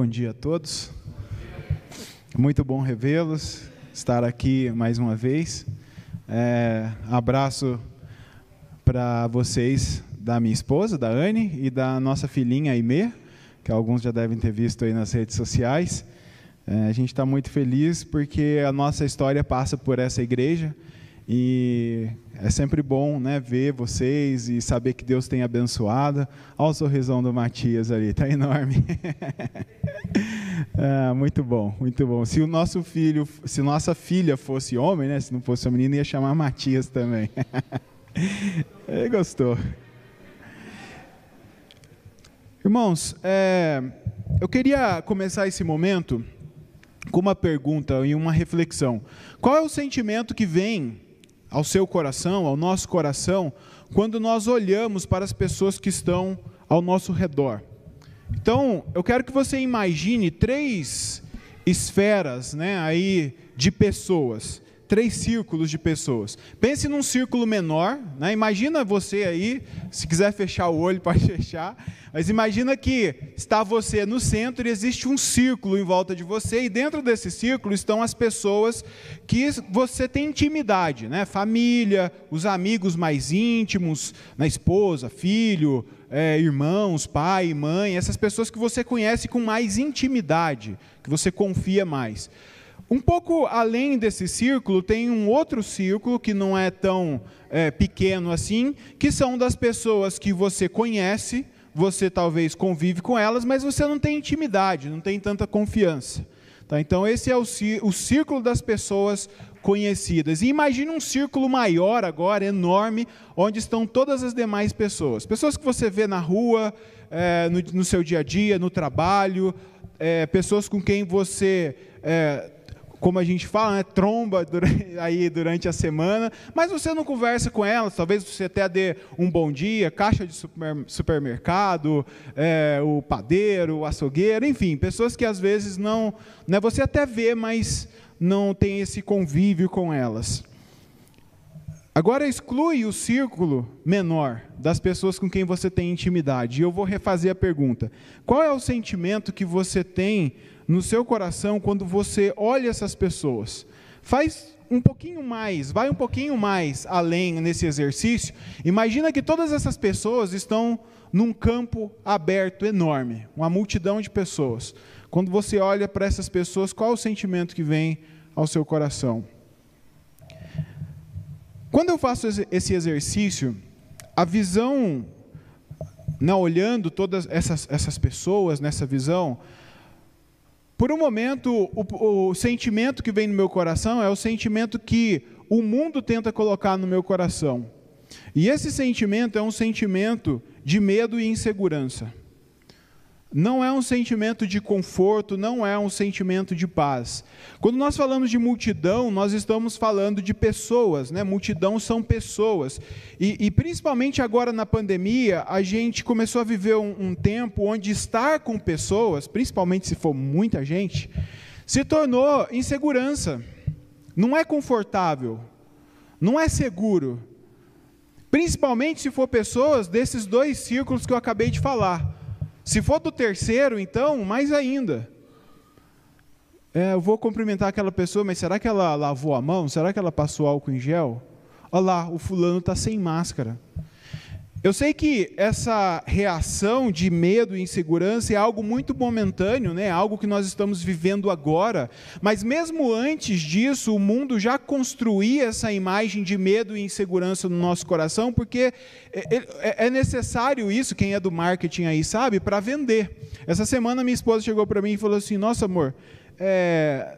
Bom dia a todos. Muito bom revê-los, estar aqui mais uma vez. É, abraço para vocês da minha esposa, da Anne, e da nossa filhinha Aimee, que alguns já devem ter visto aí nas redes sociais. É, a gente está muito feliz porque a nossa história passa por essa igreja e é sempre bom né, ver vocês e saber que Deus tem abençoado. Olha o sorrisão do Matias ali, está enorme. é, muito bom, muito bom. Se o nosso filho, se nossa filha fosse homem, né, se não fosse uma menina, ia chamar Matias também. Ele gostou. Irmãos, é, eu queria começar esse momento com uma pergunta e uma reflexão. Qual é o sentimento que vem ao seu coração, ao nosso coração, quando nós olhamos para as pessoas que estão ao nosso redor. Então, eu quero que você imagine três esferas, né, aí de pessoas três círculos de pessoas. Pense num círculo menor, né? imagina você aí, se quiser fechar o olho, pode fechar, mas imagina que está você no centro e existe um círculo em volta de você, e dentro desse círculo estão as pessoas que você tem intimidade, né? família, os amigos mais íntimos, na né? esposa, filho, é, irmãos, pai, mãe, essas pessoas que você conhece com mais intimidade, que você confia mais. Um pouco além desse círculo, tem um outro círculo que não é tão é, pequeno assim, que são das pessoas que você conhece, você talvez convive com elas, mas você não tem intimidade, não tem tanta confiança. Tá? Então, esse é o, o círculo das pessoas conhecidas. E imagine um círculo maior agora, enorme, onde estão todas as demais pessoas. Pessoas que você vê na rua, é, no, no, seu dia a dia, no trabalho, é, pessoas com quem você é, como a gente fala, né, tromba durante, aí durante a semana, mas você não conversa com elas, talvez você até dê um bom dia, caixa de supermercado, é, o padeiro, o açougueiro, enfim, pessoas que às vezes não, né, você até vê, mas não tem esse convívio com elas. Agora exclui o círculo menor das pessoas com quem você tem intimidade. E eu vou refazer a pergunta: qual é o sentimento que você tem no seu coração quando você olha essas pessoas. Faz um pouquinho mais, vai um pouquinho mais além nesse exercício. Imagina que todas essas pessoas estão num campo aberto enorme, uma multidão de pessoas. Quando você olha para essas pessoas, qual o sentimento que vem ao seu coração? Quando eu faço esse exercício, a visão, não olhando todas essas, essas pessoas nessa visão, por um momento, o, o, sentimento que vem no meu coração é o sentimento que o mundo tenta colocar no meu coração. E esse sentimento é um sentimento de medo e insegurança. Não é um sentimento de conforto, não é um sentimento de paz. Quando nós falamos de multidão, nós estamos falando de pessoas, né? Multidão são pessoas. E, e principalmente agora na pandemia, a gente começou a viver um, um tempo onde estar com pessoas, principalmente se for muita gente, se tornou insegurança. Não é confortável, não é seguro. Principalmente se for pessoas desses dois círculos que eu acabei de falar se for do terceiro, então, mais ainda. É, eu vou cumprimentar aquela pessoa, mas será que ela lavou a mão? Será que ela passou álcool em gel? Olha lá, o fulano está sem máscara. Eu sei que essa reação de medo e insegurança é algo muito momentâneo, né? algo que nós estamos vivendo agora, mas mesmo antes disso, o mundo já construía essa imagem de medo e insegurança no nosso coração, porque é, é, é necessário isso, quem é do marketing aí sabe, para vender. Essa semana minha esposa chegou para mim e falou assim: Nossa, amor, é,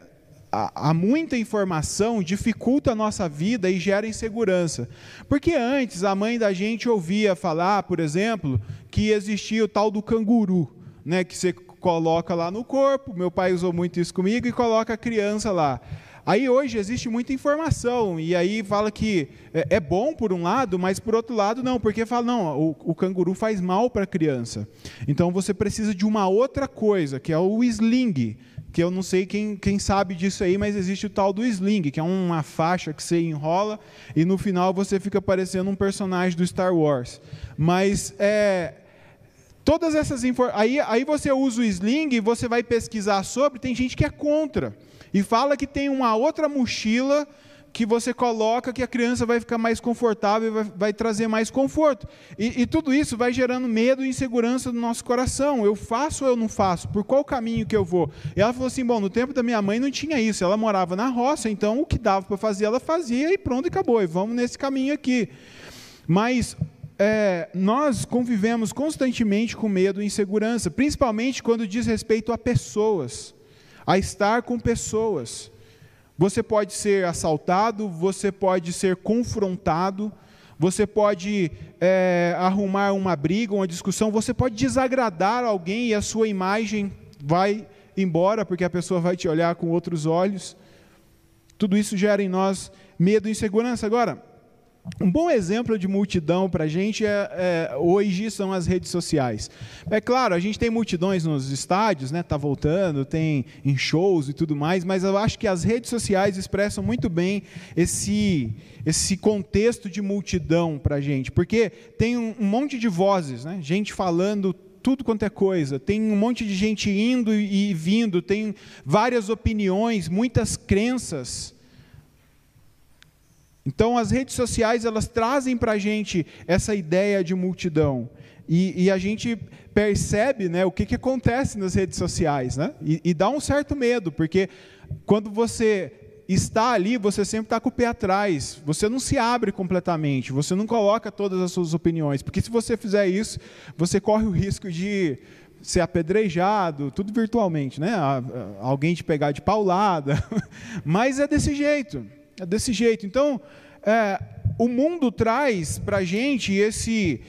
há muita informação dificulta a nossa vida e gera insegurança. Porque antes a mãe da gente ouvia falar, por exemplo, que existia o tal do canguru, né, que você coloca lá no corpo. Meu pai usou muito isso comigo e coloca a criança lá. Aí hoje existe muita informação, e aí fala que é, é bom por um lado, mas por outro lado não, porque fala, não, o, o canguru faz mal para a criança. Então você precisa de uma outra coisa, que é o sling, que eu não sei quem, quem sabe disso aí, mas existe o tal do sling, que é uma faixa que você enrola e no final você fica parecendo um personagem do Star Wars. Mas é, Todas essas aí, aí você usa o sling e você vai pesquisar sobre, tem gente que é contra. E fala que tem uma outra mochila que você coloca que a criança vai ficar mais confortável vai, vai trazer mais conforto. E, e, tudo isso vai gerando medo e insegurança no nosso coração. Eu faço ou eu não faço? Por qual caminho que eu vou? E ela falou assim: bom, no tempo da minha mãe não tinha isso. Ela morava na roça, então o que dava para fazer, ela fazia e pronto, acabou. E vamos nesse caminho aqui. Mas é, nós convivemos constantemente com medo e insegurança, principalmente quando diz respeito a pessoas, a estar com pessoas. Você pode ser assaltado, você pode ser confrontado, você pode é, arrumar uma briga, uma discussão, você pode desagradar alguém e a sua imagem vai embora porque a pessoa vai te olhar com outros olhos. Tudo isso gera em nós medo e insegurança. Agora, um bom exemplo de multidão para a gente é, é, hoje são as redes sociais. É claro, a gente tem multidões nos estádios, né? Tá voltando, tem em shows e tudo mais, mas eu acho que as redes sociais expressam muito bem esse esse contexto de multidão para a gente, porque tem um, um monte de vozes, né? Gente falando tudo quanto é coisa, tem um monte de gente indo e vindo, tem várias opiniões, muitas crenças. Então, as redes sociais elas trazem para a gente essa ideia de multidão. E, e, a gente percebe né, o que, que acontece nas redes sociais. Né? E, e dá um certo medo, porque quando você está ali, você sempre está com o pé atrás. Você não se abre completamente, você não coloca todas as suas opiniões. Porque se você fizer isso, você corre o risco de ser apedrejado, tudo virtualmente, né? Alguém te pegar de paulada. Mas é desse jeito. É desse jeito. Então, é, o mundo traz para a gente esse,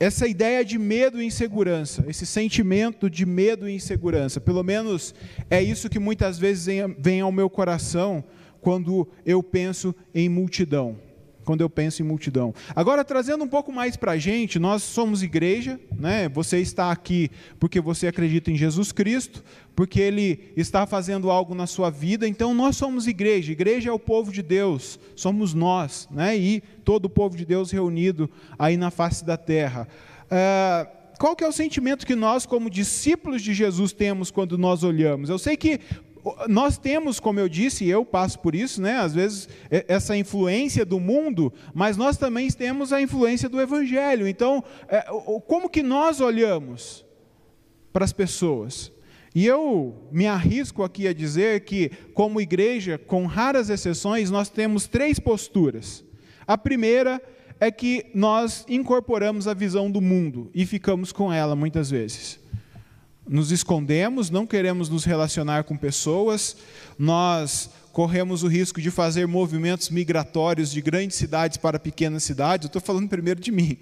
essa ideia de medo e insegurança, esse sentimento de medo e insegurança. Pelo menos é isso que muitas vezes vem ao meu coração quando eu penso em multidão quando eu penso em multidão. Agora, trazendo um pouco mais para a gente, nós somos igreja, né? você está aqui porque você acredita em Jesus Cristo, porque Ele está fazendo algo na sua vida, então nós somos igreja, igreja é o povo de Deus, somos nós, né? e todo o povo de Deus reunido aí na face da terra. É, qual que é o sentimento que nós, como discípulos de Jesus, temos quando nós olhamos? Eu sei que nós temos, como eu disse, e eu passo por isso, né, às vezes, essa influência do mundo, mas nós também temos a influência do Evangelho. Então, é, como que nós olhamos para as pessoas? E eu me arrisco aqui a dizer que, como igreja, com raras exceções, nós temos três posturas. A primeira é que nós incorporamos a visão do mundo e ficamos com ela muitas vezes nos escondemos, não queremos nos relacionar com pessoas, nós corremos o risco de fazer movimentos migratórios de grandes cidades para pequenas cidades. Eu estou falando primeiro de mim,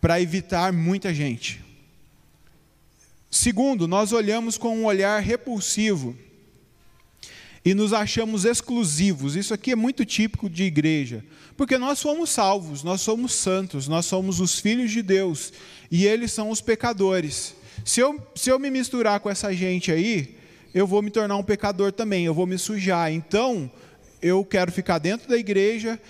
para evitar muita gente. Segundo, nós olhamos com um olhar repulsivo e nos achamos exclusivos. Isso aqui é muito típico de igreja, porque nós somos salvos, nós somos santos, nós somos os filhos de Deus e eles são os pecadores. Se eu, se eu me misturar com essa gente aí, eu vou me tornar um pecador também, eu vou me sujar. Então, eu quero ficar dentro da igreja.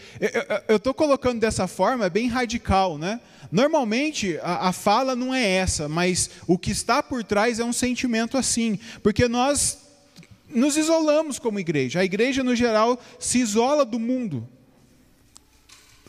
Eu estou colocando dessa forma, é bem radical, né? Normalmente a, a, fala não é essa, mas o que está por trás é um sentimento assim, porque nós nos isolamos como igreja. A igreja, no geral, se isola do mundo.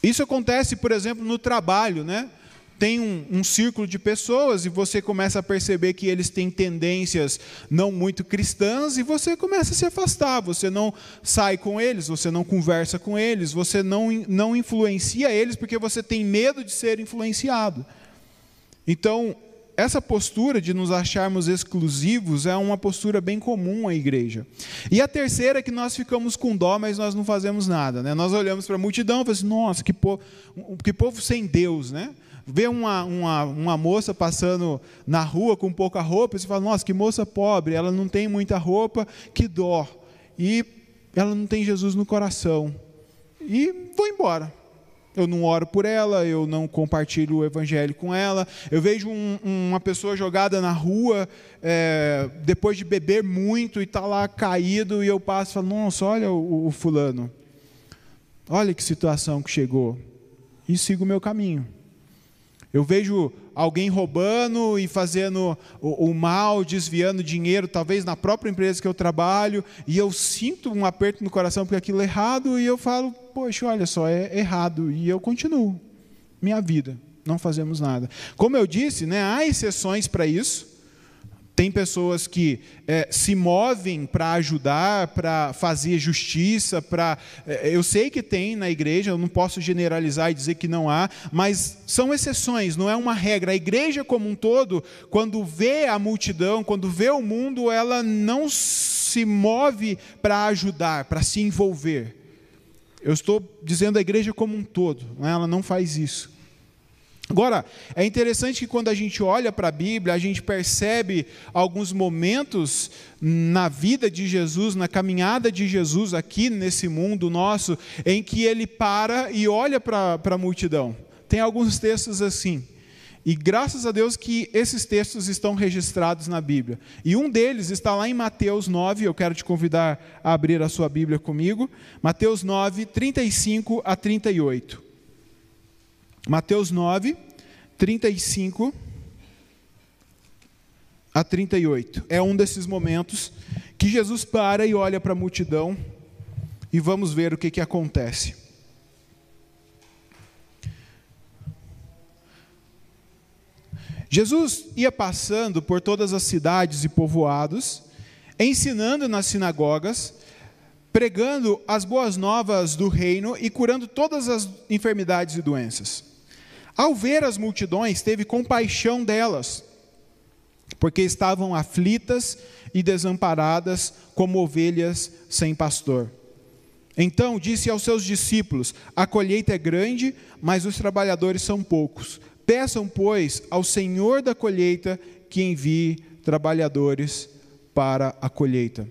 Isso acontece, por exemplo, no trabalho, né? Tem um, um, círculo de pessoas e você começa a perceber que eles têm tendências não muito cristãs e você começa a se afastar. Você não sai com eles, você não conversa com eles, você não, não influencia eles porque você tem medo de ser influenciado. Então, essa postura de nos acharmos exclusivos é uma postura bem comum à igreja. E a terceira é que nós ficamos com dó, mas nós não fazemos nada. Né? Nós olhamos para a multidão e falamos, assim, nossa, que povo, que povo sem Deus, né? Vê uma, uma, uma moça passando na rua com pouca roupa, e você fala, nossa, que moça pobre, ela não tem muita roupa, que dó. E ela não tem Jesus no coração. E vou embora. Eu não oro por ela, eu não compartilho o evangelho com ela. Eu vejo um, uma pessoa jogada na rua, é, depois de beber muito e está lá caído, e eu passo e falo: Nossa, olha o, o fulano, olha que situação que chegou. E sigo o meu caminho. Eu vejo alguém roubando e fazendo o, o, mal, desviando dinheiro, talvez na própria empresa que eu trabalho, e eu sinto um aperto no coração porque aquilo é errado, e eu falo, poxa, olha só, é errado, e eu continuo minha vida, não fazemos nada. Como eu disse, né, há exceções para isso, tem pessoas que é, se movem para ajudar, para fazer justiça, para. É, eu sei que tem na igreja, eu não posso generalizar e dizer que não há, mas são exceções, não é uma regra. A igreja como um todo, quando vê a multidão, quando vê o mundo, ela não se move para ajudar, para se envolver. Eu estou dizendo a igreja como um todo, né? ela não faz isso. Agora, é interessante que quando a gente olha para a Bíblia, a gente percebe alguns momentos na vida de Jesus, na caminhada de Jesus aqui nesse mundo nosso, em que ele para e olha para a multidão. Tem alguns textos assim. E graças a Deus que esses textos estão registrados na Bíblia. E um deles está lá em Mateus 9, eu quero te convidar a abrir a sua Bíblia comigo. Mateus 9, 35 a 38. Mateus 9, 35 a 38. É um desses momentos que Jesus para e olha para a multidão e vamos ver o que, que acontece. Jesus ia passando por todas as cidades e povoados, ensinando nas sinagogas, pregando as boas novas do reino e curando todas as enfermidades e doenças. Ao ver as multidões, teve compaixão delas, porque estavam aflitas e desamparadas como ovelhas sem pastor. Então disse aos seus discípulos: A colheita é grande, mas os trabalhadores são poucos. Peçam, pois, ao Senhor da colheita que envie trabalhadores para a colheita.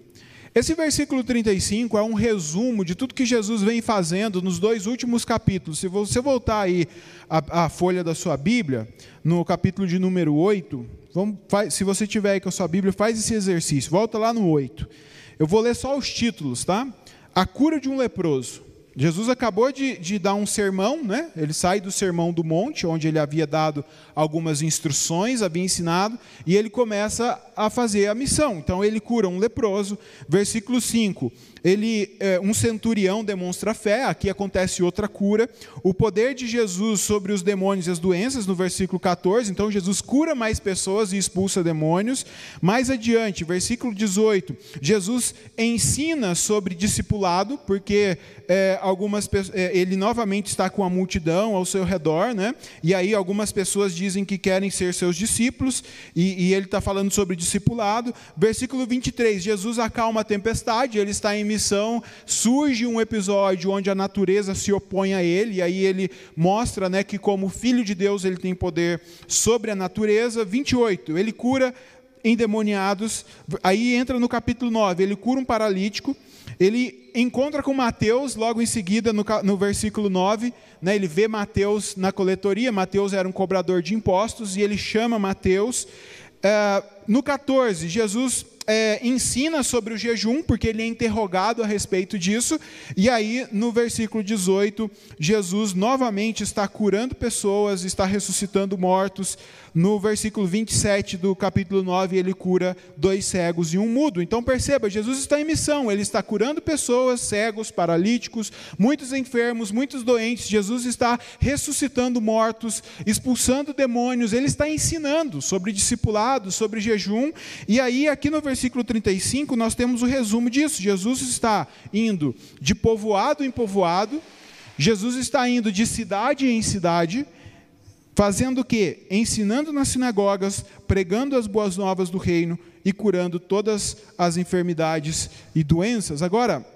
Esse versículo 35 é um resumo de tudo que Jesus vem fazendo nos dois últimos capítulos. Se você voltar aí a, a folha da sua Bíblia, no capítulo de número 8, vamos, faz, se você tiver aí com a sua Bíblia, faz esse exercício. Volta lá no 8. Eu vou ler só os títulos, tá? A cura de um leproso. Jesus acabou de, de, dar um sermão, né? ele sai do sermão do monte, onde ele havia dado algumas instruções, havia ensinado, e ele começa a fazer a missão. Então ele cura um leproso. Versículo 5: ele, é, um centurião demonstra fé, aqui acontece outra cura. O poder de Jesus sobre os demônios e as doenças, no versículo 14. Então, Jesus cura mais pessoas e expulsa demônios. Mais adiante, versículo 18, Jesus ensina sobre discipulado, porque é, algumas é, ele novamente está com a multidão ao seu redor, né? e aí algumas pessoas dizem que querem ser seus discípulos, e, e ele está falando sobre discipulado. Versículo 23, Jesus acalma a tempestade, ele está em surge um episódio onde a natureza se opõe a ele, e aí ele mostra né, que, como filho de Deus, ele tem poder sobre a natureza. 28, ele cura endemoniados. Aí entra no capítulo 9, ele cura um paralítico. Ele encontra com Mateus, logo em seguida, no, no versículo 9, né, ele vê Mateus na coletoria. Mateus era um cobrador de impostos e ele chama Mateus. É, no 14, Jesus é, ensina sobre o jejum, porque ele é interrogado a respeito disso, e aí no versículo 18, Jesus novamente está curando pessoas, está ressuscitando mortos. No versículo 27 do capítulo 9, ele cura dois cegos e um mudo. Então perceba, Jesus está em missão, ele está curando pessoas, cegos, paralíticos, muitos enfermos, muitos doentes. Jesus está ressuscitando mortos, expulsando demônios, ele está ensinando sobre discipulado, sobre jejum. E aí, aqui no versículo 35, nós temos o resumo disso. Jesus está indo de povoado em povoado, Jesus está indo de cidade em cidade, Fazendo o quê? Ensinando nas sinagogas, pregando as boas novas do reino e curando todas as enfermidades e doenças. Agora,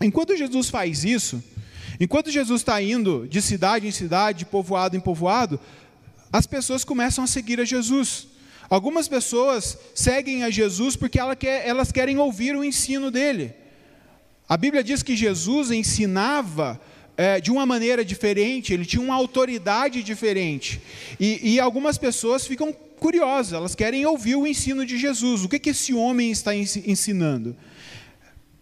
enquanto Jesus faz isso, enquanto Jesus está indo de cidade em cidade, de povoado em povoado, as pessoas começam a seguir a Jesus. Algumas pessoas seguem a Jesus porque elas querem ouvir o ensino dele. A Bíblia diz que Jesus ensinava é, de uma maneira diferente, ele tinha uma autoridade diferente. E, e, algumas pessoas ficam curiosas, elas querem ouvir o ensino de Jesus. O que, que esse homem está ensinando?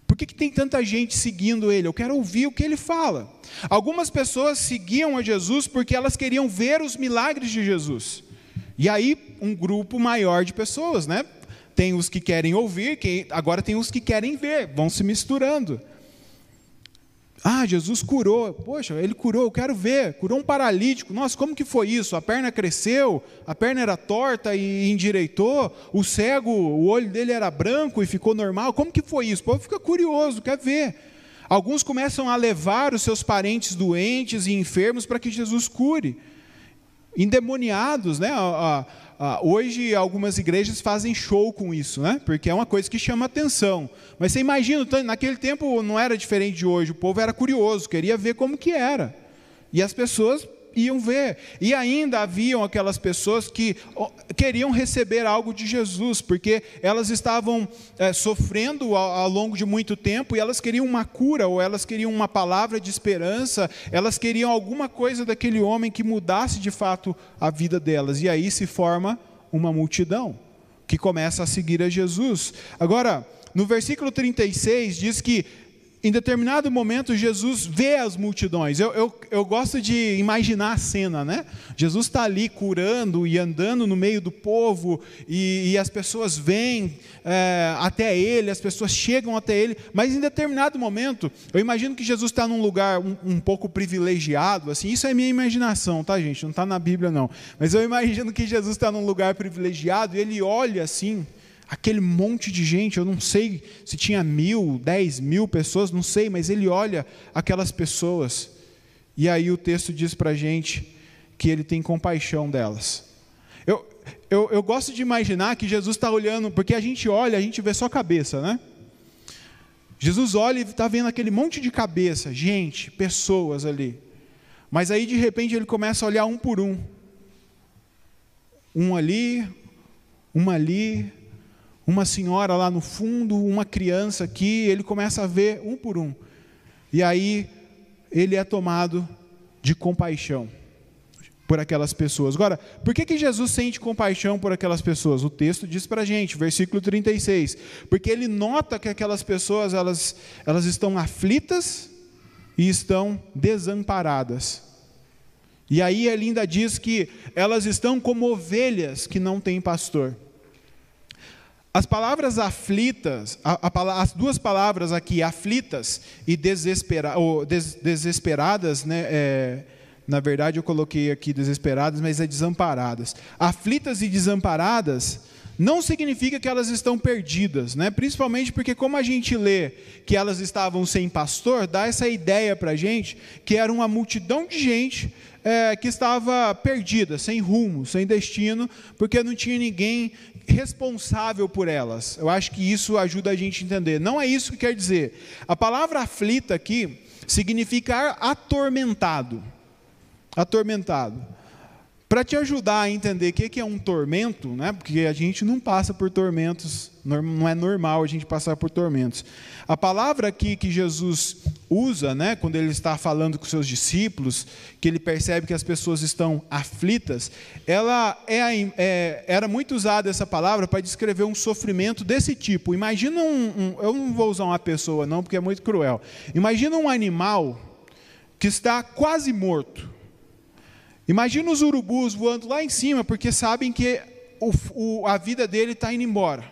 Por que, que tem tanta gente seguindo ele? Eu quero ouvir o que ele fala. Algumas pessoas seguiam a Jesus porque elas queriam ver os milagres de Jesus. E aí, um grupo maior de pessoas, né? Tem os que querem ouvir, agora tem os que querem ver, vão se misturando. Ah, Jesus curou. Poxa, ele curou, eu quero ver. Curou um paralítico. Nossa, como que foi isso? A perna cresceu, a perna era torta e endireitou. O cego, o olho dele era branco e ficou normal. Como que foi isso? O povo fica curioso, quer ver. Alguns começam a levar os seus parentes doentes e enfermos para que Jesus cure. Endemoniados, né? Hoje algumas igrejas fazem show com isso, né? Porque é uma coisa que chama atenção. Mas você imagina, naquele tempo não era diferente de hoje. O povo era curioso, queria ver como que era. E as pessoas iam ver. E ainda haviam aquelas pessoas que queriam receber algo de Jesus, porque elas estavam é, sofrendo ao, ao, longo de muito tempo e elas queriam uma cura, ou elas queriam uma palavra de esperança, elas queriam alguma coisa daquele homem que mudasse de fato a vida delas. E aí se forma uma multidão que começa a seguir a Jesus. Agora, no versículo 36 diz que em determinado momento, Jesus vê as multidões. Eu, eu, eu gosto de imaginar a cena, né? Jesus está ali curando e andando no meio do povo, e, e as pessoas vêm é, até ele, as pessoas chegam até ele, mas em determinado momento, eu imagino que Jesus está num lugar um, um, pouco privilegiado, assim, isso é minha imaginação, tá, gente? Não está na Bíblia, não. Mas eu imagino que Jesus está num lugar privilegiado e ele olha assim aquele monte de gente, eu não sei se tinha mil, dez mil pessoas, não sei, mas ele olha aquelas pessoas, e aí o texto diz para a gente que ele tem compaixão delas. Eu, eu, eu gosto de imaginar que Jesus está olhando, porque a gente olha, a gente vê só cabeça, né? Jesus olha e está vendo aquele monte de cabeça, gente, pessoas ali. Mas aí de repente ele começa a olhar um por um. Um ali, uma ali, uma senhora lá no fundo, uma criança aqui, ele começa a ver um por um. E aí ele é tomado de compaixão por aquelas pessoas. Agora, por que, que Jesus sente compaixão por aquelas pessoas? O texto diz para a gente, versículo 36, porque ele nota que aquelas pessoas elas, elas estão aflitas e estão desamparadas. E aí ele ainda diz que elas estão como ovelhas que não têm pastor. As palavras aflitas, a, a, as duas palavras aqui, aflitas e desespera, ou des, desesperadas, né, é, na verdade eu coloquei aqui desesperadas, mas é desamparadas. Aflitas e desamparadas não significa que elas estão perdidas, né? principalmente porque, como a gente lê que elas estavam sem pastor, dá essa ideia para a gente que era uma multidão de gente é, que estava perdida, sem rumo, sem destino, porque não tinha ninguém responsável por elas. Eu acho que isso ajuda a gente a entender. Não é isso que quer dizer. A palavra aflita aqui significa atormentado. Atormentado. Para te ajudar a entender o que é um tormento, né? porque a gente não passa por tormentos, não é normal a gente passar por tormentos. A palavra aqui que Jesus usa, né, quando ele está falando com seus discípulos, que ele percebe que as pessoas estão aflitas, ela é, é, era muito usada essa palavra para descrever um sofrimento desse tipo. Imagina um, um, eu não vou usar uma pessoa não, porque é muito cruel. Imagina um animal que está quase morto Imagina os urubus voando lá em cima, porque sabem que o, o, a vida dele está indo embora.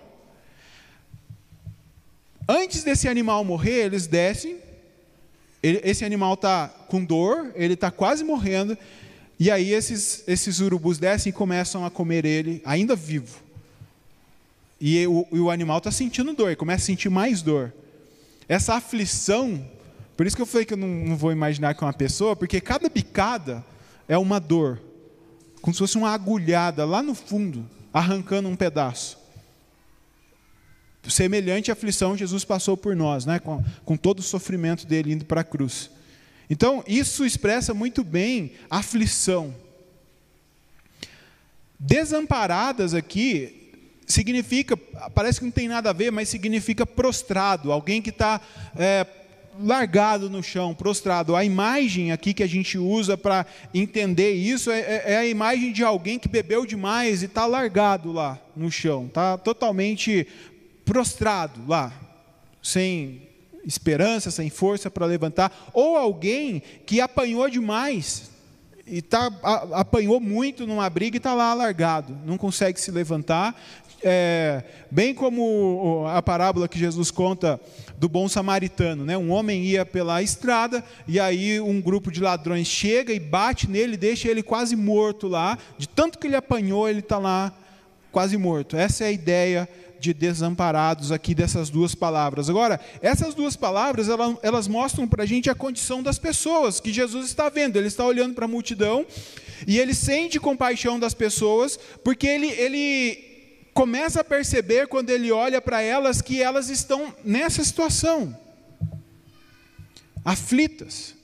Antes desse animal morrer, eles descem. Ele, esse animal está com dor, ele está quase morrendo. E aí esses, esses urubus descem e começam a comer ele, ainda vivo. E o, e o animal está sentindo dor, começa a sentir mais dor. Essa aflição, por isso que eu falei que eu não, não vou imaginar que é uma pessoa, porque cada picada é uma dor, como se fosse uma agulhada lá no fundo, arrancando um pedaço. Semelhante aflição Jesus passou por nós, né? com, com todo o sofrimento dele indo para a cruz. Então, isso expressa muito bem a aflição. Desamparadas aqui significa, parece que não tem nada a ver, mas significa prostrado, alguém que está é, largado no chão, prostrado. A imagem aqui que a gente usa para entender isso é, é, é, a imagem de alguém que bebeu demais e está largado lá no chão, está totalmente prostrado lá, sem esperança, sem força para levantar, ou alguém que apanhou demais e tá, a, apanhou muito numa briga e está lá alargado, não consegue se levantar. É, bem como a parábola que Jesus conta do bom samaritano, né? Um homem ia pela estrada e aí um grupo de ladrões chega e bate nele, deixa ele quase morto lá, de tanto que ele apanhou, ele está lá quase morto. Essa é a ideia de desamparados aqui dessas duas palavras. Agora, essas duas palavras, elas, elas mostram para a gente a condição das pessoas que Jesus está vendo. Ele está olhando para a multidão e ele sente compaixão das pessoas, porque ele, ele começa a perceber quando ele olha para elas que elas estão nessa situação, aflitas,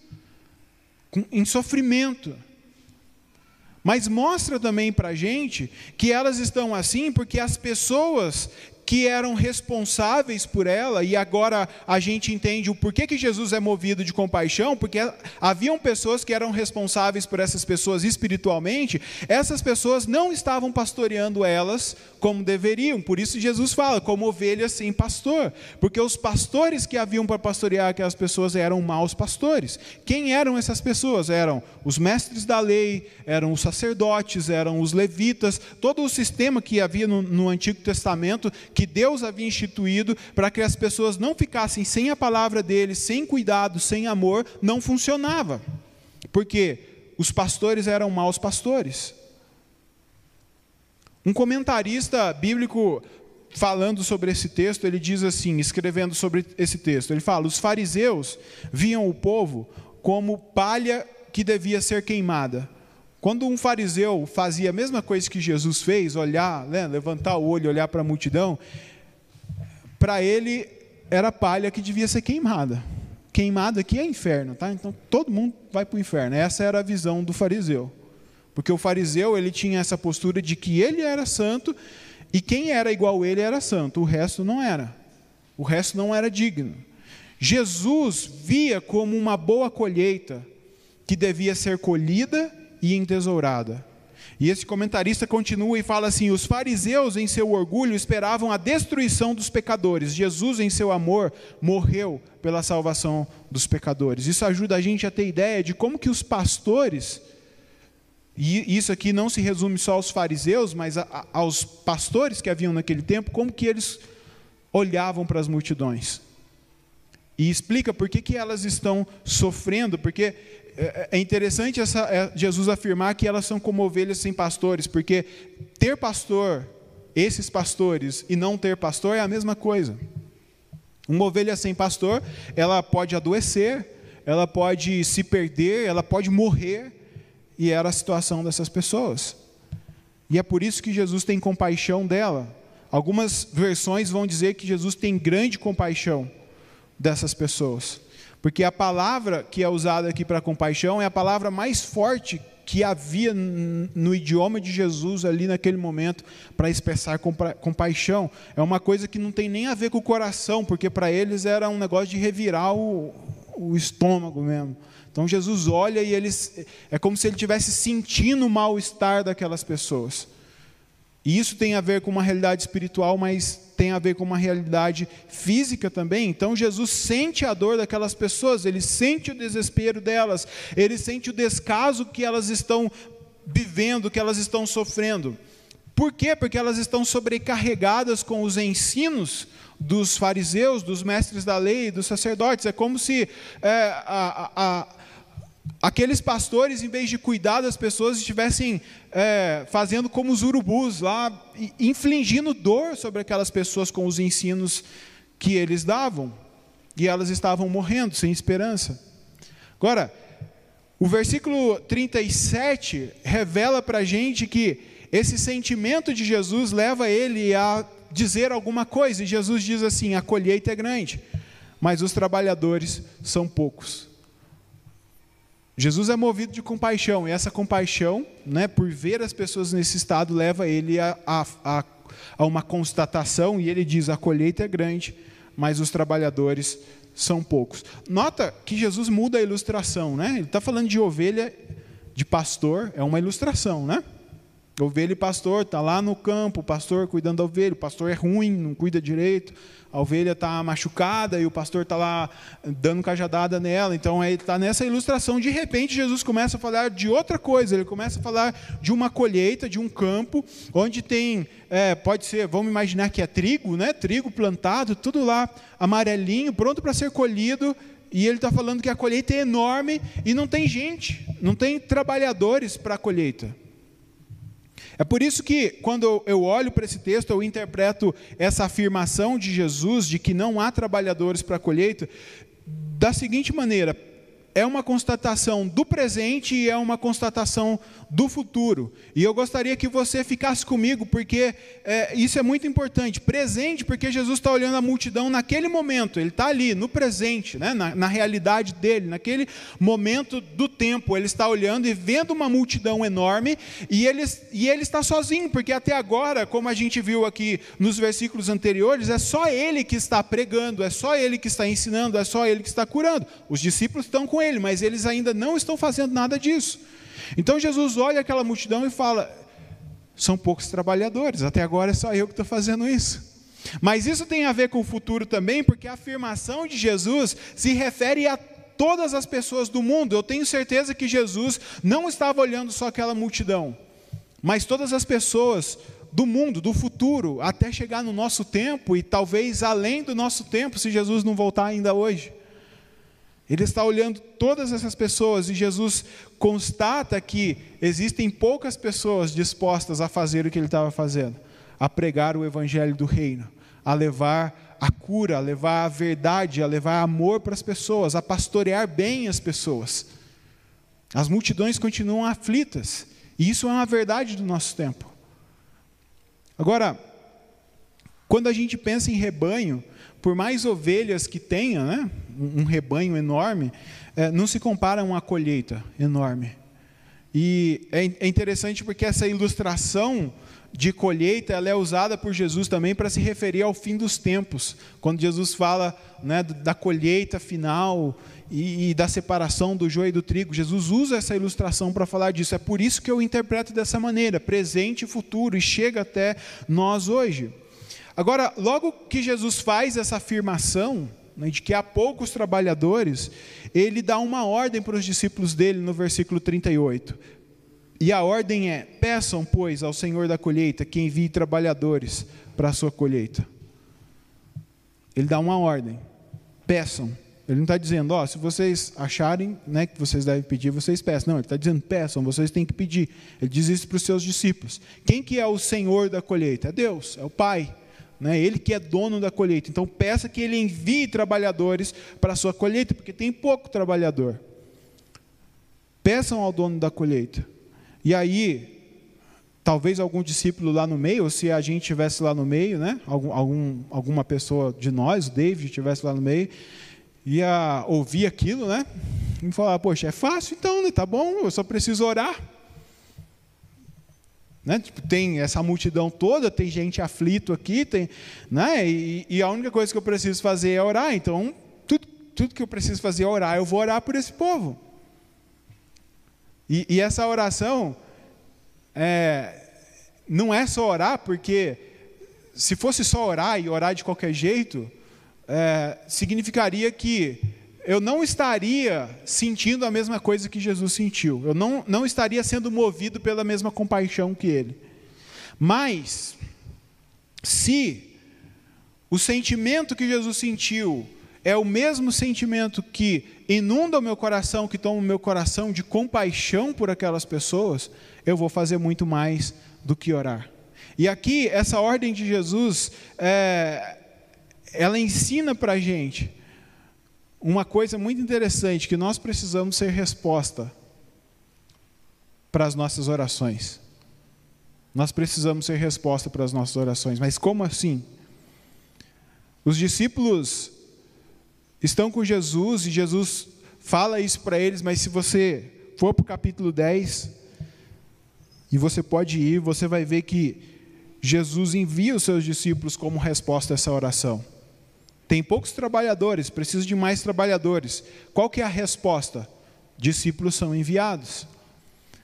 em sofrimento. Mas mostra também para a gente que elas estão assim porque as pessoas que eram responsáveis por ela, e agora a gente entende o porquê que Jesus é movido de compaixão, porque haviam pessoas que eram responsáveis por essas pessoas espiritualmente, essas pessoas não estavam pastoreando elas como deveriam, por isso Jesus fala, como ovelhas sem pastor, porque os pastores que haviam para pastorear aquelas pessoas eram maus pastores. Quem eram essas pessoas? Eram os mestres da lei, eram os sacerdotes, eram os levitas, todo o sistema que havia no, no Antigo Testamento que Deus havia instituído para que as pessoas não ficassem sem a palavra dele, sem cuidado, sem amor, não funcionava. Porque os pastores eram maus pastores. Um comentarista bíblico falando sobre esse texto, ele diz assim, escrevendo sobre esse texto, ele fala: "Os fariseus viam o povo como palha que devia ser queimada, quando um fariseu fazia a mesma coisa que Jesus fez, olhar, né, levantar o olho, olhar para a multidão, para ele era palha que devia ser queimada. Queimada aqui é inferno, tá? Então todo mundo vai para o inferno. Essa era a visão do fariseu. Porque o fariseu ele tinha essa postura de que ele era santo e quem era igual a ele era santo, o resto não era. O resto não era digno. Jesus via como uma boa colheita que devia ser colhida e entesourada. E esse comentarista continua e fala assim: os fariseus, em seu orgulho, esperavam a destruição dos pecadores. Jesus, em seu amor, morreu pela salvação dos pecadores. Isso ajuda a gente a ter ideia de como que os pastores, e isso aqui não se resume só aos fariseus, mas a, a, aos pastores que haviam naquele tempo, como que eles olhavam para as multidões. E explica por que, que elas estão sofrendo, porque é, é interessante essa, é, Jesus afirmar que elas são como ovelhas sem pastores, porque ter pastor, esses pastores, e não ter pastor é a mesma coisa. Uma ovelha sem pastor, ela pode adoecer, ela pode se perder, ela pode morrer, e era a situação dessas pessoas. E é por isso que Jesus tem compaixão dela. Algumas versões vão dizer que Jesus tem grande compaixão dessas pessoas. Porque a palavra que é usada aqui para compaixão é a palavra mais forte que havia no idioma de Jesus ali naquele momento para expressar compa compaixão. É uma coisa que não tem nem a ver com o coração, porque para eles era um negócio de revirar o, o estômago mesmo. Então Jesus olha e eles é como se ele tivesse sentindo o mal-estar daquelas pessoas. E isso tem a ver com uma realidade espiritual, mas tem a ver com uma realidade física também. Então Jesus sente a dor daquelas pessoas, ele sente o desespero delas, ele sente o descaso que elas estão vivendo, que elas estão sofrendo. Por quê? Porque elas estão sobrecarregadas com os ensinos dos fariseus, dos mestres da lei, dos sacerdotes. É como se é, a, a, aqueles pastores, em vez de cuidar das pessoas, estivessem é, fazendo como os urubus lá, infligindo dor sobre aquelas pessoas com os ensinos que eles davam. E elas estavam morrendo, sem esperança. Agora, o versículo 37 revela para a gente que esse sentimento de Jesus leva ele a dizer alguma coisa. E Jesus diz assim: a colheita é grande, mas os trabalhadores são poucos. Jesus é movido de compaixão, e essa compaixão, né, por ver as pessoas nesse estado, leva ele a, a, a, uma constatação, e ele diz: a colheita é grande, mas os trabalhadores são poucos. Nota que Jesus muda a ilustração, né? Ele está falando de ovelha, de pastor, é uma ilustração, né? Ovelha e pastor, está lá no campo, o pastor cuidando da ovelha, o pastor é ruim, não cuida direito, a ovelha está machucada e o pastor está lá dando cajadada nela. Então ele está nessa ilustração. De repente, Jesus começa a falar de outra coisa, ele começa a falar de uma colheita, de um campo, onde tem, é, pode ser, vamos imaginar que é trigo, né? trigo plantado, tudo lá amarelinho, pronto para ser colhido. E ele está falando que a colheita é enorme e não tem gente, não tem trabalhadores para a colheita. É por isso que, quando eu olho para esse texto, eu interpreto essa afirmação de Jesus de que não há trabalhadores para a colheita da seguinte maneira: é uma constatação do presente e é uma constatação do futuro. E eu gostaria que você ficasse comigo, porque é, isso é muito importante. Presente, porque Jesus está olhando a multidão naquele momento, ele está ali, no presente, né? na, na realidade dele, naquele momento do tempo. Ele está olhando e vendo uma multidão enorme, e ele, e ele está sozinho, porque até agora, como a gente viu aqui nos versículos anteriores, é só ele que está pregando, é só ele que está ensinando, é só ele que está curando. Os discípulos estão com ele, mas eles ainda não estão fazendo nada disso. Então Jesus olha aquela multidão e fala: são poucos trabalhadores, até agora é só eu que estou fazendo isso. Mas isso tem a ver com o futuro também, porque a afirmação de Jesus se refere a todas as pessoas do mundo. Eu tenho certeza que Jesus não estava olhando só aquela multidão, mas todas as pessoas do mundo, do futuro, até chegar no nosso tempo e talvez além do nosso tempo, se Jesus não voltar ainda hoje. Ele está olhando todas essas pessoas e Jesus constata que existem poucas pessoas dispostas a fazer o que ele estava fazendo, a pregar o evangelho do reino, a levar a cura, a levar a verdade, a levar amor para as pessoas, a pastorear bem as pessoas. As multidões continuam aflitas, e isso é uma verdade do nosso tempo. Agora, quando a gente pensa em rebanho, por mais ovelhas que tenha, né, um rebanho enorme, é, não se compara a uma colheita enorme. E é, é interessante porque essa ilustração de colheita ela é usada por Jesus também para se referir ao fim dos tempos, quando Jesus fala né, da colheita final e, e, da separação do joio e do trigo. Jesus usa essa ilustração para falar disso. É por isso que eu interpreto dessa maneira, presente e futuro, e chega até nós hoje. Agora, logo que Jesus faz essa afirmação, de que há poucos trabalhadores, ele dá uma ordem para os discípulos dele no versículo 38. E a ordem é: peçam, pois, ao Senhor da colheita que envie trabalhadores para a sua colheita. Ele dá uma ordem: peçam. Ele não está dizendo, ó, se vocês acharem né, que vocês devem pedir, vocês peçam. Não, ele está dizendo, peçam, vocês têm que pedir. Ele diz isso para os seus discípulos. Quem que é o Senhor da colheita? É Deus, é o Pai né? ele que é dono da colheita. Então peça que ele envie trabalhadores para a sua colheita, porque tem pouco trabalhador. Peçam ao dono da colheita. E aí, talvez algum discípulo lá no meio, ou se a gente estivesse lá no meio, né? algum, algum, alguma pessoa de nós, o David, estivesse lá no meio, ia ouvir aquilo, né? E falar, poxa, é fácil então, né? Tá bom, eu só preciso orar. Né? Tipo, tem essa multidão toda, tem gente aflito aqui, tem, né? E, e, a única coisa que eu preciso fazer é orar. Então, tudo, tudo que eu preciso fazer é orar. Eu vou orar por esse povo. E, e essa oração é, não é só orar, porque se fosse só orar e orar de qualquer jeito, é, significaria que eu não estaria sentindo a mesma coisa que Jesus sentiu. Eu não, não estaria sendo movido pela mesma compaixão que ele. Mas, se o sentimento que Jesus sentiu é o mesmo sentimento que inunda o meu coração, que toma o meu coração de compaixão por aquelas pessoas, eu vou fazer muito mais do que orar. E aqui, essa ordem de Jesus, é, ela ensina para a gente uma coisa muito interessante, que nós precisamos ser resposta para as nossas orações. Nós precisamos ser resposta para as nossas orações. Mas como assim? Os discípulos estão com Jesus e Jesus fala isso para eles, mas se você for para o capítulo 10, e você pode ir, você vai ver que Jesus envia os seus discípulos como resposta a essa oração. Tem poucos trabalhadores, precisa de mais trabalhadores. Qual que é a resposta? Discípulos são enviados.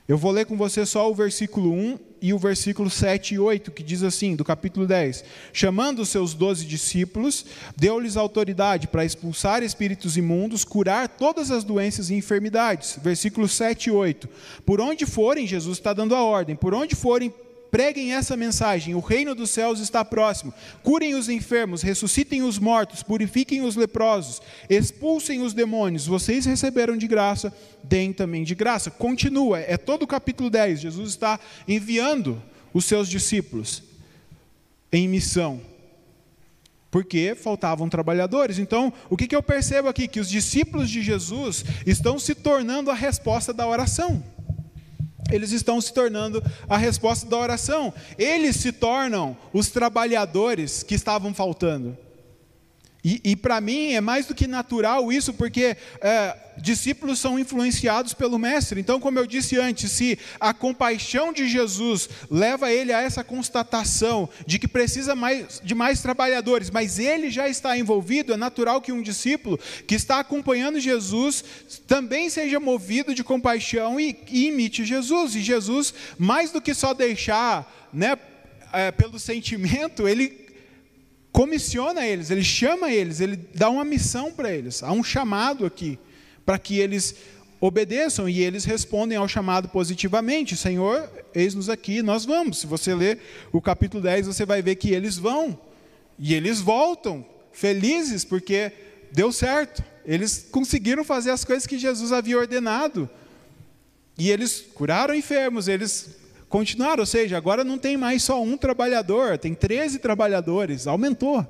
Eu vou ler com você só o versículo 1 e o versículo 7 e 8, que diz assim, do capítulo 10: Chamando os seus doze discípulos, deu-lhes autoridade para expulsar espíritos imundos, curar todas as doenças e enfermidades. Versículos 7 e 8. Por onde forem, Jesus está dando a ordem, por onde forem, preguem essa mensagem: o reino dos céus está próximo. Curem os enfermos, ressuscitem os mortos, purifiquem os leprosos, expulsem os demônios. Vocês receberam de graça, deem também de graça. Continua, é todo o capítulo 10. Jesus está enviando os seus discípulos em missão. Porque faltavam trabalhadores. Então, o que, que eu percebo aqui? Que os discípulos de Jesus estão se tornando a resposta da oração eles estão se tornando a resposta da oração. Eles se tornam os trabalhadores que estavam faltando. E, e para mim é mais do que natural isso, porque é, discípulos são influenciados pelo Mestre. Então, como eu disse antes, se a compaixão de Jesus leva ele a essa constatação de que precisa mais, de mais trabalhadores, mas ele já está envolvido, é natural que um discípulo que está acompanhando Jesus também seja movido de compaixão e, e imite Jesus. E Jesus, mais do que só deixar né, é, pelo sentimento, ele comissiona eles, ele chama eles, ele dá uma missão para eles, há um chamado aqui, para que eles obedeçam e eles respondem ao chamado positivamente: Senhor, eis-nos aqui, nós vamos. Se você ler o capítulo 10, você vai ver que eles vão e eles voltam felizes porque deu certo, eles conseguiram fazer as coisas que Jesus havia ordenado. E eles curaram enfermos, eles continuar, ou seja, agora não tem mais só um trabalhador, tem 13 trabalhadores, aumentou.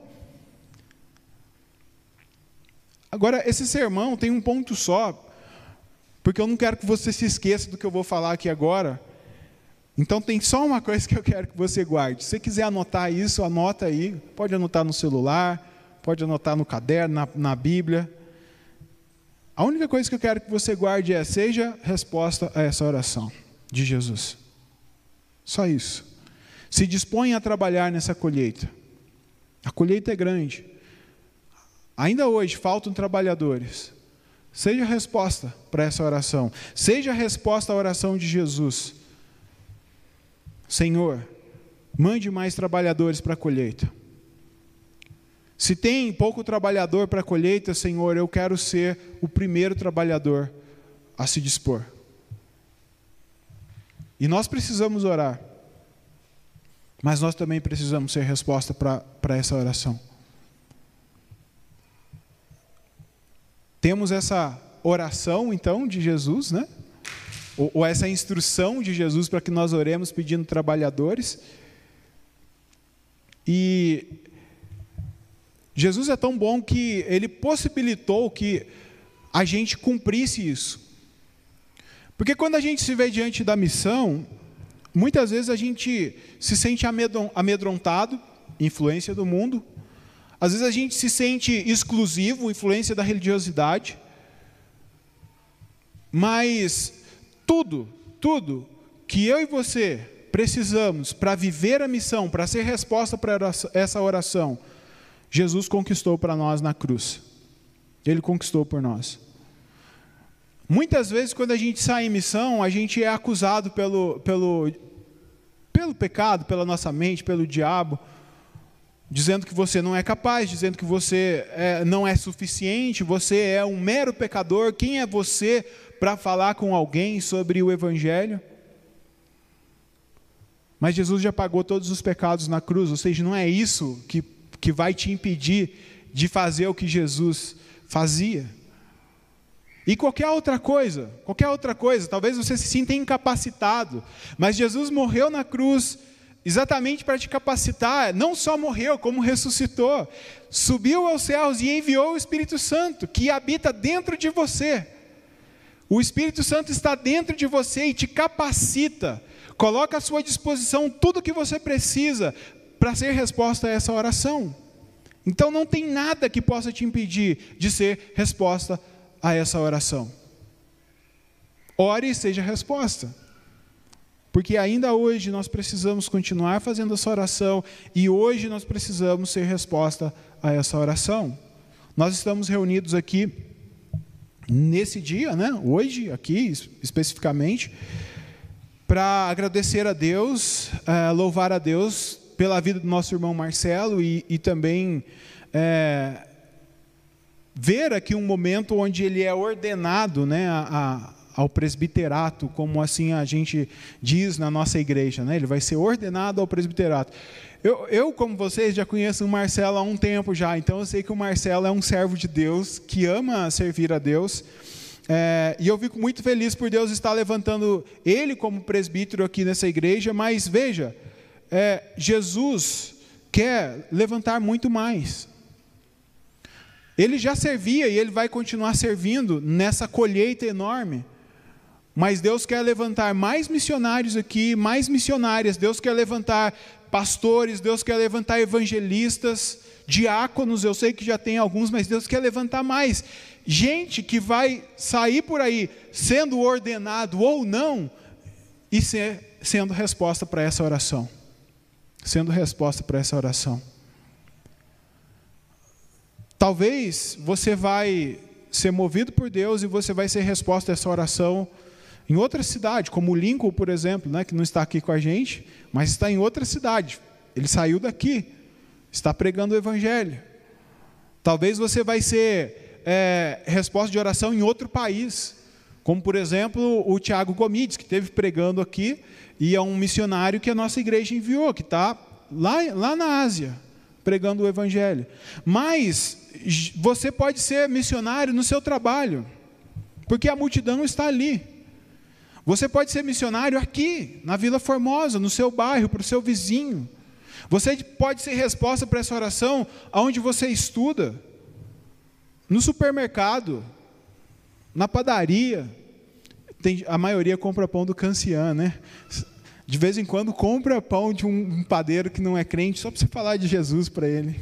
Agora, esse sermão tem um ponto só, porque eu não quero que você se esqueça do que eu vou falar aqui agora. Então, tem só uma coisa que eu quero que você guarde. Se você quiser anotar isso, anota aí. Pode anotar no celular, pode anotar no caderno, na, na Bíblia. A única coisa que eu quero que você guarde é: seja resposta a essa oração de Jesus. Só isso. Se dispõe a trabalhar nessa colheita. A colheita é grande. Ainda hoje faltam trabalhadores. Seja a resposta para essa oração. Seja a resposta à oração de Jesus. Senhor, mande mais trabalhadores para a colheita. Se tem pouco trabalhador para a colheita, Senhor, eu quero ser o primeiro trabalhador a se dispor. E nós precisamos orar. Mas nós também precisamos ser resposta para essa oração. Temos essa oração, então, de Jesus, né? Ou, ou essa instrução de Jesus para que nós oremos pedindo trabalhadores. E Jesus é tão bom que ele possibilitou que a gente cumprisse isso. Porque quando a gente se vê diante da missão, muitas vezes a gente se sente amedrontado, influência do mundo. Às vezes a gente se sente exclusivo, influência da religiosidade. Mas tudo, tudo que eu e você precisamos para viver a missão, para ser resposta para essa oração, Jesus conquistou para nós na cruz. Ele conquistou por nós. Muitas vezes, quando a gente sai em missão, a gente é acusado pelo, pelo, pelo pecado, pela nossa mente, pelo diabo, dizendo que você não é capaz, dizendo que você é, não é suficiente, você é um mero pecador. Quem é você para falar com alguém sobre o Evangelho? Mas Jesus já pagou todos os pecados na cruz, ou seja, não é isso que, que vai te impedir de fazer o que Jesus fazia. E qualquer outra coisa, qualquer outra coisa, talvez você se sinta incapacitado, mas Jesus morreu na cruz exatamente para te capacitar, não só morreu, como ressuscitou, subiu aos céus e enviou o Espírito Santo, que habita dentro de você. O Espírito Santo está dentro de você e te capacita, coloca à sua disposição tudo o que você precisa para ser resposta a essa oração. Então não tem nada que possa te impedir de ser resposta a essa oração. Ore e seja resposta. Porque ainda hoje nós precisamos continuar fazendo essa oração e hoje nós precisamos ser resposta a essa oração. Nós estamos reunidos aqui nesse dia, né? Hoje, aqui especificamente, para agradecer a Deus, uh, louvar a Deus pela vida do nosso irmão Marcelo e, e também é, ver aqui um momento onde ele é ordenado né, a, a, ao presbiterato, como assim a gente diz na nossa igreja, né? ele vai ser ordenado ao presbiterato. Eu, eu, como vocês, já conheço o Marcelo há um tempo já, então eu sei que o Marcelo é um servo de Deus, que ama servir a Deus. É, e eu fico muito feliz por Deus estar levantando ele como presbítero aqui nessa igreja, mas veja, é, Jesus quer levantar muito mais. Ele já servia e ele vai continuar servindo nessa colheita enorme. Mas Deus quer levantar mais missionários aqui, mais missionárias. Deus quer levantar pastores, Deus quer levantar evangelistas, diáconos. Eu sei que já tem alguns, mas Deus quer levantar mais. Gente que vai sair por aí sendo ordenado ou não e ser, sendo resposta para essa oração. Sendo resposta para essa oração. Talvez você vai ser movido por Deus e você vai ser resposta a essa oração em outra cidade, como Lincoln, por exemplo, né, que não está aqui com a gente, mas está em outra cidade. Ele saiu daqui, está pregando o Evangelho. Talvez você vai ser é, resposta de oração em outro país, como por exemplo o Tiago Gomides, que esteve pregando aqui, e é um missionário que a nossa igreja enviou, que está lá, lá na Ásia, pregando o Evangelho. Mas você pode ser missionário no seu trabalho, porque a multidão está ali. Você pode ser missionário aqui, na Vila Formosa, no seu bairro, para o seu vizinho. Você pode ser resposta para essa oração aonde você estuda, no supermercado, na padaria. Tem, a maioria compra pão do Cancian, né? De vez em quando compra pão de um padeiro que não é crente, só para você falar de Jesus para ele.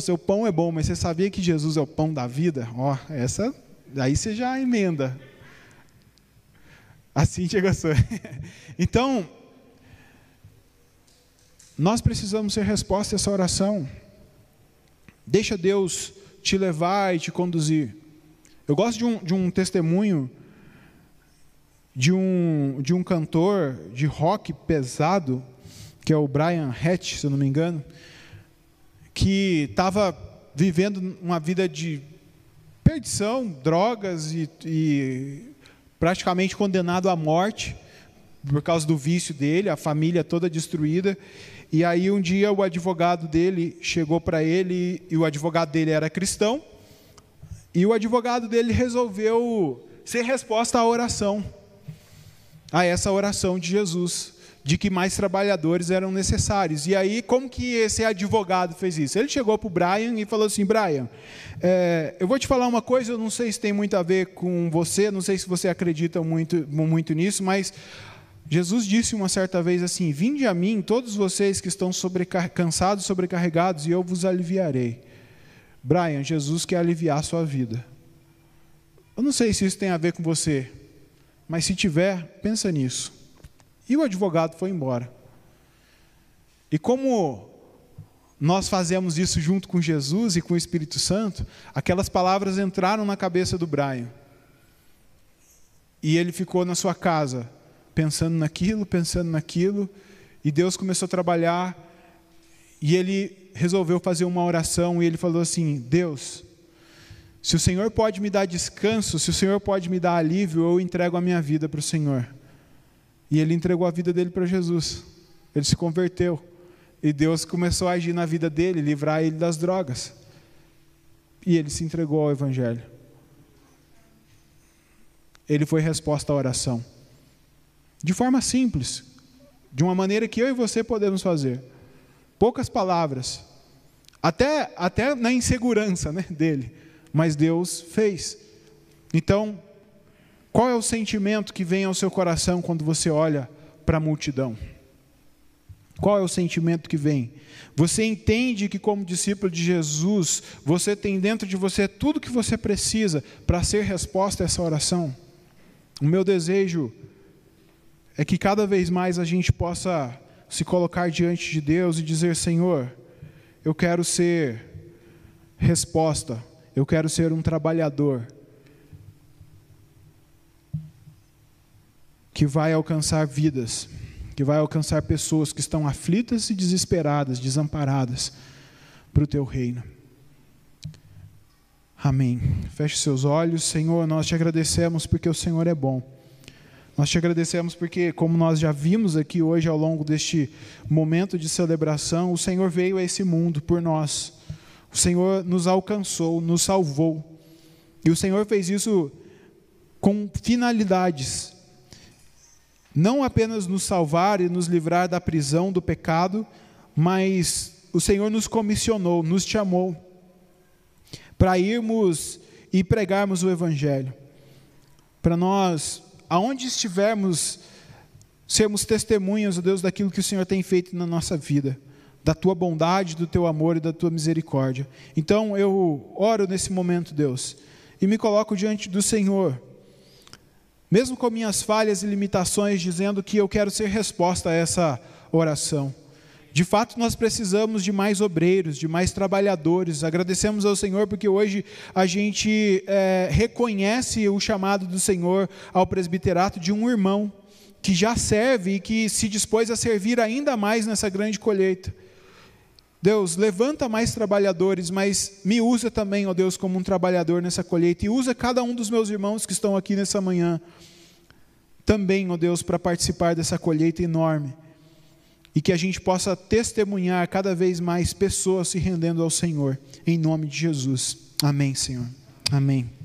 Seu pão é bom, mas você sabia que Jesus é o pão da vida? Ó, essa, aí você já emenda. Assim chega a Então, nós precisamos ser resposta a essa oração. Deixa Deus te levar e te conduzir. Eu gosto de um, de um testemunho de um, de um cantor de rock pesado, que é o Brian Hatch, se eu não me engano, que estava vivendo uma vida de perdição, drogas e, e praticamente condenado à morte por causa do vício dele, a família toda destruída. E aí um dia o advogado dele chegou para ele e o advogado dele era cristão. E o advogado dele resolveu ser resposta à oração, a essa oração de Jesus, de que mais trabalhadores eram necessários. E aí, como que esse advogado fez isso? Ele chegou para o Brian e falou assim: Brian, é, eu vou te falar uma coisa, eu não sei se tem muito a ver com você, não sei se você acredita muito, muito nisso, mas Jesus disse uma certa vez assim: Vinde a mim, todos vocês que estão sobrecar cansados, sobrecarregados, e eu vos aliviarei. Brian, Jesus quer aliviar a sua vida. Eu não sei se isso tem a ver com você, mas se tiver, pensa nisso. E o advogado foi embora. E como nós fazemos isso junto com Jesus e com o Espírito Santo, aquelas palavras entraram na cabeça do Brian. E ele ficou na sua casa, pensando naquilo, pensando naquilo, e Deus começou a trabalhar, e ele resolveu fazer uma oração, e ele falou assim: Deus, se o Senhor pode me dar descanso, se o Senhor pode me dar alívio, eu entrego a minha vida para o Senhor. E ele entregou a vida dele para Jesus, ele se converteu. E Deus começou a agir na vida dele, livrar ele das drogas. E ele se entregou ao Evangelho. Ele foi resposta à oração. De forma simples, de uma maneira que eu e você podemos fazer. Poucas palavras, até, até na insegurança né, dele, mas Deus fez. Então, qual é o sentimento que vem ao seu coração quando você olha para a multidão? Qual é o sentimento que vem? Você entende que, como discípulo de Jesus, você tem dentro de você tudo que você precisa para ser resposta a essa oração? O meu desejo é que cada vez mais a gente possa se colocar diante de Deus e dizer: Senhor, eu quero ser resposta, eu quero ser um trabalhador que vai alcançar vidas, que vai alcançar pessoas que estão aflitas e desesperadas, desamparadas para o teu reino. Amém. Feche seus olhos, Senhor, nós te agradecemos porque o Senhor é bom. Nós te agradecemos porque, como nós já vimos aqui hoje ao longo deste momento de celebração, o Senhor veio a esse mundo por nós. O Senhor nos alcançou, nos salvou. E o Senhor fez isso com finalidades. Não apenas nos salvar e nos livrar da prisão do pecado, mas o Senhor nos comissionou, nos chamou para irmos e pregarmos o Evangelho. Para nós, aonde estivermos, sermos testemunhas, Deus, daquilo que o Senhor tem feito na nossa vida, da tua bondade, do teu amor e da tua misericórdia. Então eu oro nesse momento, Deus, e me coloco diante do Senhor, mesmo com minhas falhas e limitações, dizendo que eu quero ser resposta a essa oração. De fato, nós precisamos de mais obreiros, de mais trabalhadores. Agradecemos ao Senhor porque hoje a gente é, reconhece o chamado do Senhor ao presbiterato de um irmão que já serve e que se dispôs a servir ainda mais nessa grande colheita. Deus, levanta mais trabalhadores, mas me usa também, ó Deus, como um trabalhador nessa colheita e usa cada um dos meus irmãos que estão aqui nessa manhã também, ó Deus, para participar dessa colheita enorme e que a gente possa testemunhar cada vez mais pessoas se rendendo ao Senhor, em nome de Jesus. Amém, Senhor. Amém.